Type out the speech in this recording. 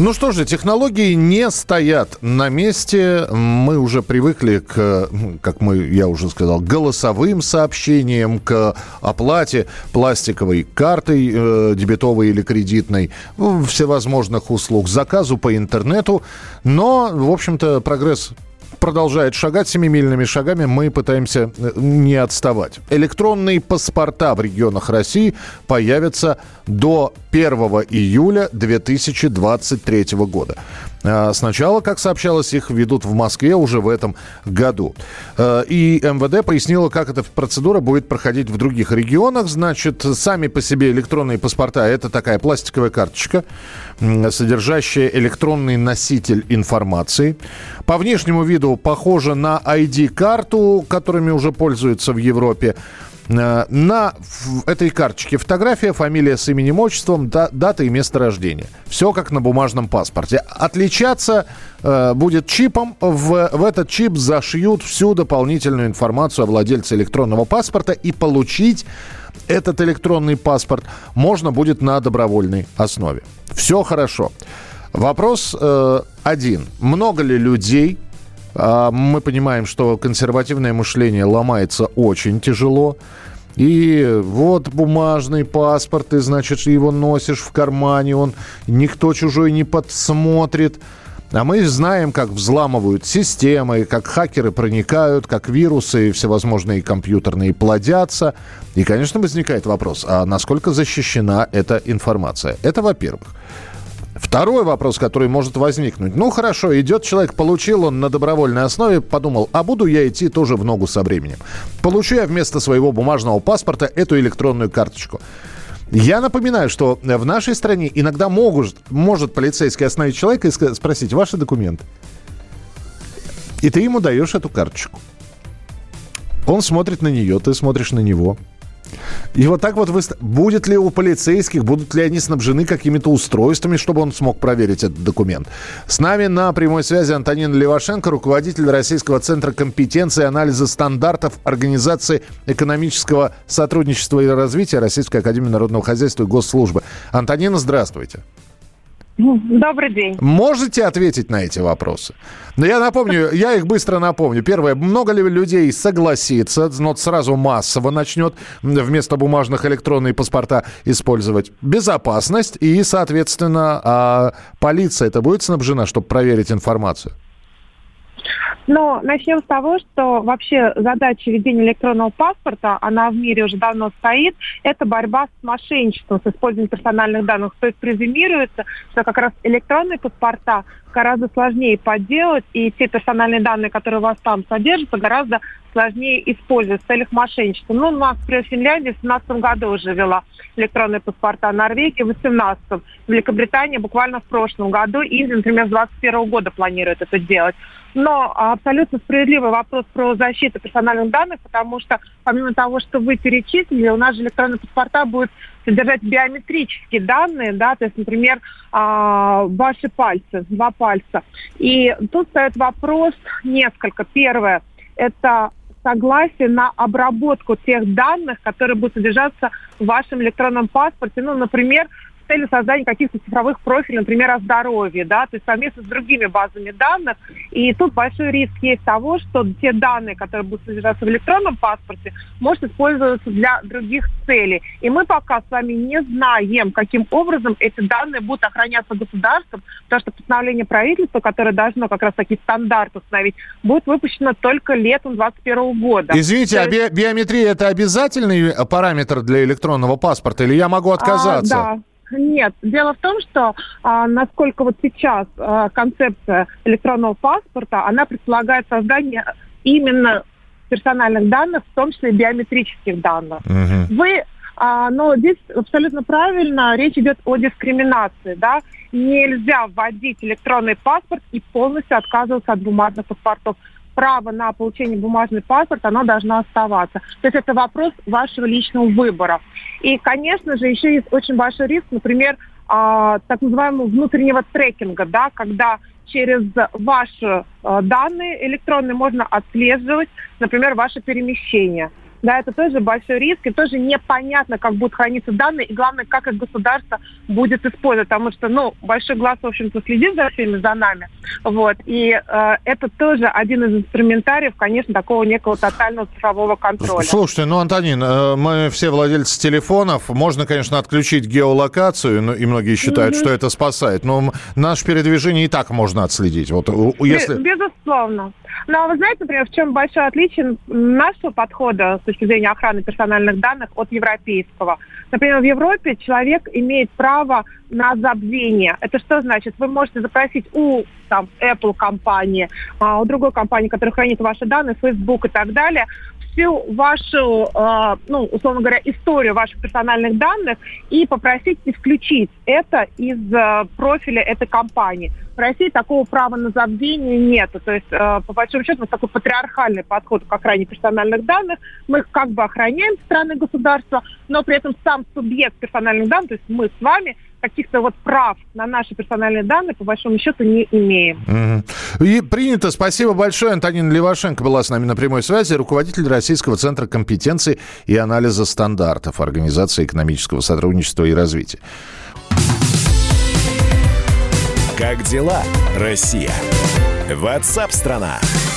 Ну что же, технологии не стоят на месте. Мы уже привыкли к, как мы, я уже сказал, голосовым сообщениям, к оплате пластиковой картой, э, дебетовой или кредитной, ну, всевозможных услуг, заказу по интернету. Но, в общем-то, прогресс продолжает шагать семимильными шагами, мы пытаемся э, не отставать. Электронные паспорта в регионах России появятся до 1 июля 2023 года. А сначала, как сообщалось, их ведут в Москве уже в этом году. Э, и МВД пояснило, как эта процедура будет проходить в других регионах. Значит, сами по себе электронные паспорта – это такая пластиковая карточка, содержащая электронный носитель информации. По внешнему виду похожа на ID-карту, которыми уже пользуются в Европе. Э, на этой карточке фотография, фамилия с именем, отчеством, дата и место рождения. Все как на бумажном паспорте. Отличаться э, будет чипом. В, в этот чип зашьют всю дополнительную информацию о владельце электронного паспорта и получить этот электронный паспорт можно будет на добровольной основе. Все хорошо. Вопрос э, один. Много ли людей а, мы понимаем, что консервативное мышление ломается очень тяжело. И вот бумажный паспорт, ты, значит, его носишь в кармане, он никто чужой не подсмотрит. А мы знаем, как взламывают системы, как хакеры проникают, как вирусы всевозможные компьютерные плодятся. И, конечно, возникает вопрос, а насколько защищена эта информация? Это во-первых. Второй вопрос, который может возникнуть. Ну, хорошо, идет человек, получил он на добровольной основе, подумал, а буду я идти тоже в ногу со временем. Получу я вместо своего бумажного паспорта эту электронную карточку. Я напоминаю, что в нашей стране иногда могут, может полицейский остановить человека и спросить ваши документы. И ты ему даешь эту карточку. Он смотрит на нее, ты смотришь на него. И вот так вот вы... Будет ли у полицейских, будут ли они снабжены какими-то устройствами, чтобы он смог проверить этот документ? С нами на прямой связи Антонина Левашенко, руководитель Российского центра компетенции и анализа стандартов Организации экономического сотрудничества и развития Российской Академии Народного Хозяйства и Госслужбы. Антонина, здравствуйте. Добрый день. Можете ответить на эти вопросы? Но я напомню, я их быстро напомню. Первое, много ли людей согласится, но сразу массово начнет вместо бумажных электронные паспорта использовать? Безопасность и, соответственно, а полиция это будет снабжена, чтобы проверить информацию? Но начнем с того, что вообще задача ведения электронного паспорта, она в мире уже давно стоит, это борьба с мошенничеством, с использованием персональных данных. То есть презюмируется, что как раз электронные паспорта гораздо сложнее подделать, и те персональные данные, которые у вас там содержатся, гораздо сложнее использовать в целях мошенничества. Ну, у нас, например, Финляндия в 2017 году уже вела электронные паспорта, Норвегия в 2018, Великобритания буквально в прошлом году, Индия, например, с 2021 года планирует это делать. Но абсолютно справедливый вопрос про защиту персональных данных, потому что помимо того, что вы перечислили, у нас же электронные паспорта будут содержать биометрические данные, да, то есть, например, а, ваши пальцы, два пальца. И тут стоит вопрос несколько. Первое – это согласие на обработку тех данных, которые будут содержаться в вашем электронном паспорте. Ну, например, целью создания каких-то цифровых профилей, например, о здоровье, да, то есть совместно с другими базами данных. И тут большой риск есть того, что те данные, которые будут содержаться в электронном паспорте, может использоваться для других целей. И мы пока с вами не знаем, каким образом эти данные будут охраняться государством, потому что постановление правительства, которое должно как раз такие стандарты установить, будет выпущено только летом 2021 года. Извините, а би- биометрия это обязательный параметр для электронного паспорта, или я могу отказаться? А, да. Нет, дело в том, что а, насколько вот сейчас а, концепция электронного паспорта, она предполагает создание именно персональных данных, в том числе биометрических данных. Угу. Вы, а, но здесь абсолютно правильно, речь идет о дискриминации, да. Нельзя вводить электронный паспорт и полностью отказываться от бумажных паспортов право на получение бумажный паспорт, оно должно оставаться. То есть это вопрос вашего личного выбора. И, конечно же, еще есть очень большой риск, например, а, так называемого внутреннего трекинга, да, когда через ваши а, данные электронные можно отслеживать, например, ваше перемещение. Да, это тоже большой риск, и тоже непонятно, как будут храниться данные, и главное, как их государство будет использовать, потому что, ну, большой глаз, в общем-то, следит за всеми, за нами, вот, и э, это тоже один из инструментариев, конечно, такого некого тотального цифрового контроля. Слушайте, ну, Антонин, э, мы все владельцы телефонов, можно, конечно, отключить геолокацию, ну, и многие считают, mm-hmm. что это спасает, но наше передвижение и так можно отследить, вот, если... Безусловно. Но вы знаете, например, в чем большое отличие нашего подхода с точки зрения охраны персональных данных от европейского? Например, в Европе человек имеет право на забвение. Это что значит? Вы можете запросить у там, Apple компании, а, у другой компании, которая хранит ваши данные, Facebook и так далее, всю вашу, э, ну, условно говоря, историю ваших персональных данных и попросить исключить это из э, профиля этой компании. В России такого права на забвение нет. То есть, э, по большому счету, у такой патриархальный подход к охране персональных данных. Мы их как бы охраняем страны государства, но при этом сам субъект персональных данных, то есть мы с вами, каких-то вот прав на наши персональные данные, по большому счету, не имеем. Угу. И принято. Спасибо большое. Антонина Левашенко была с нами на прямой связи, руководитель Российского центра компетенции и анализа стандартов Организации экономического сотрудничества и развития. Как дела, Россия? Ватсап-страна! страна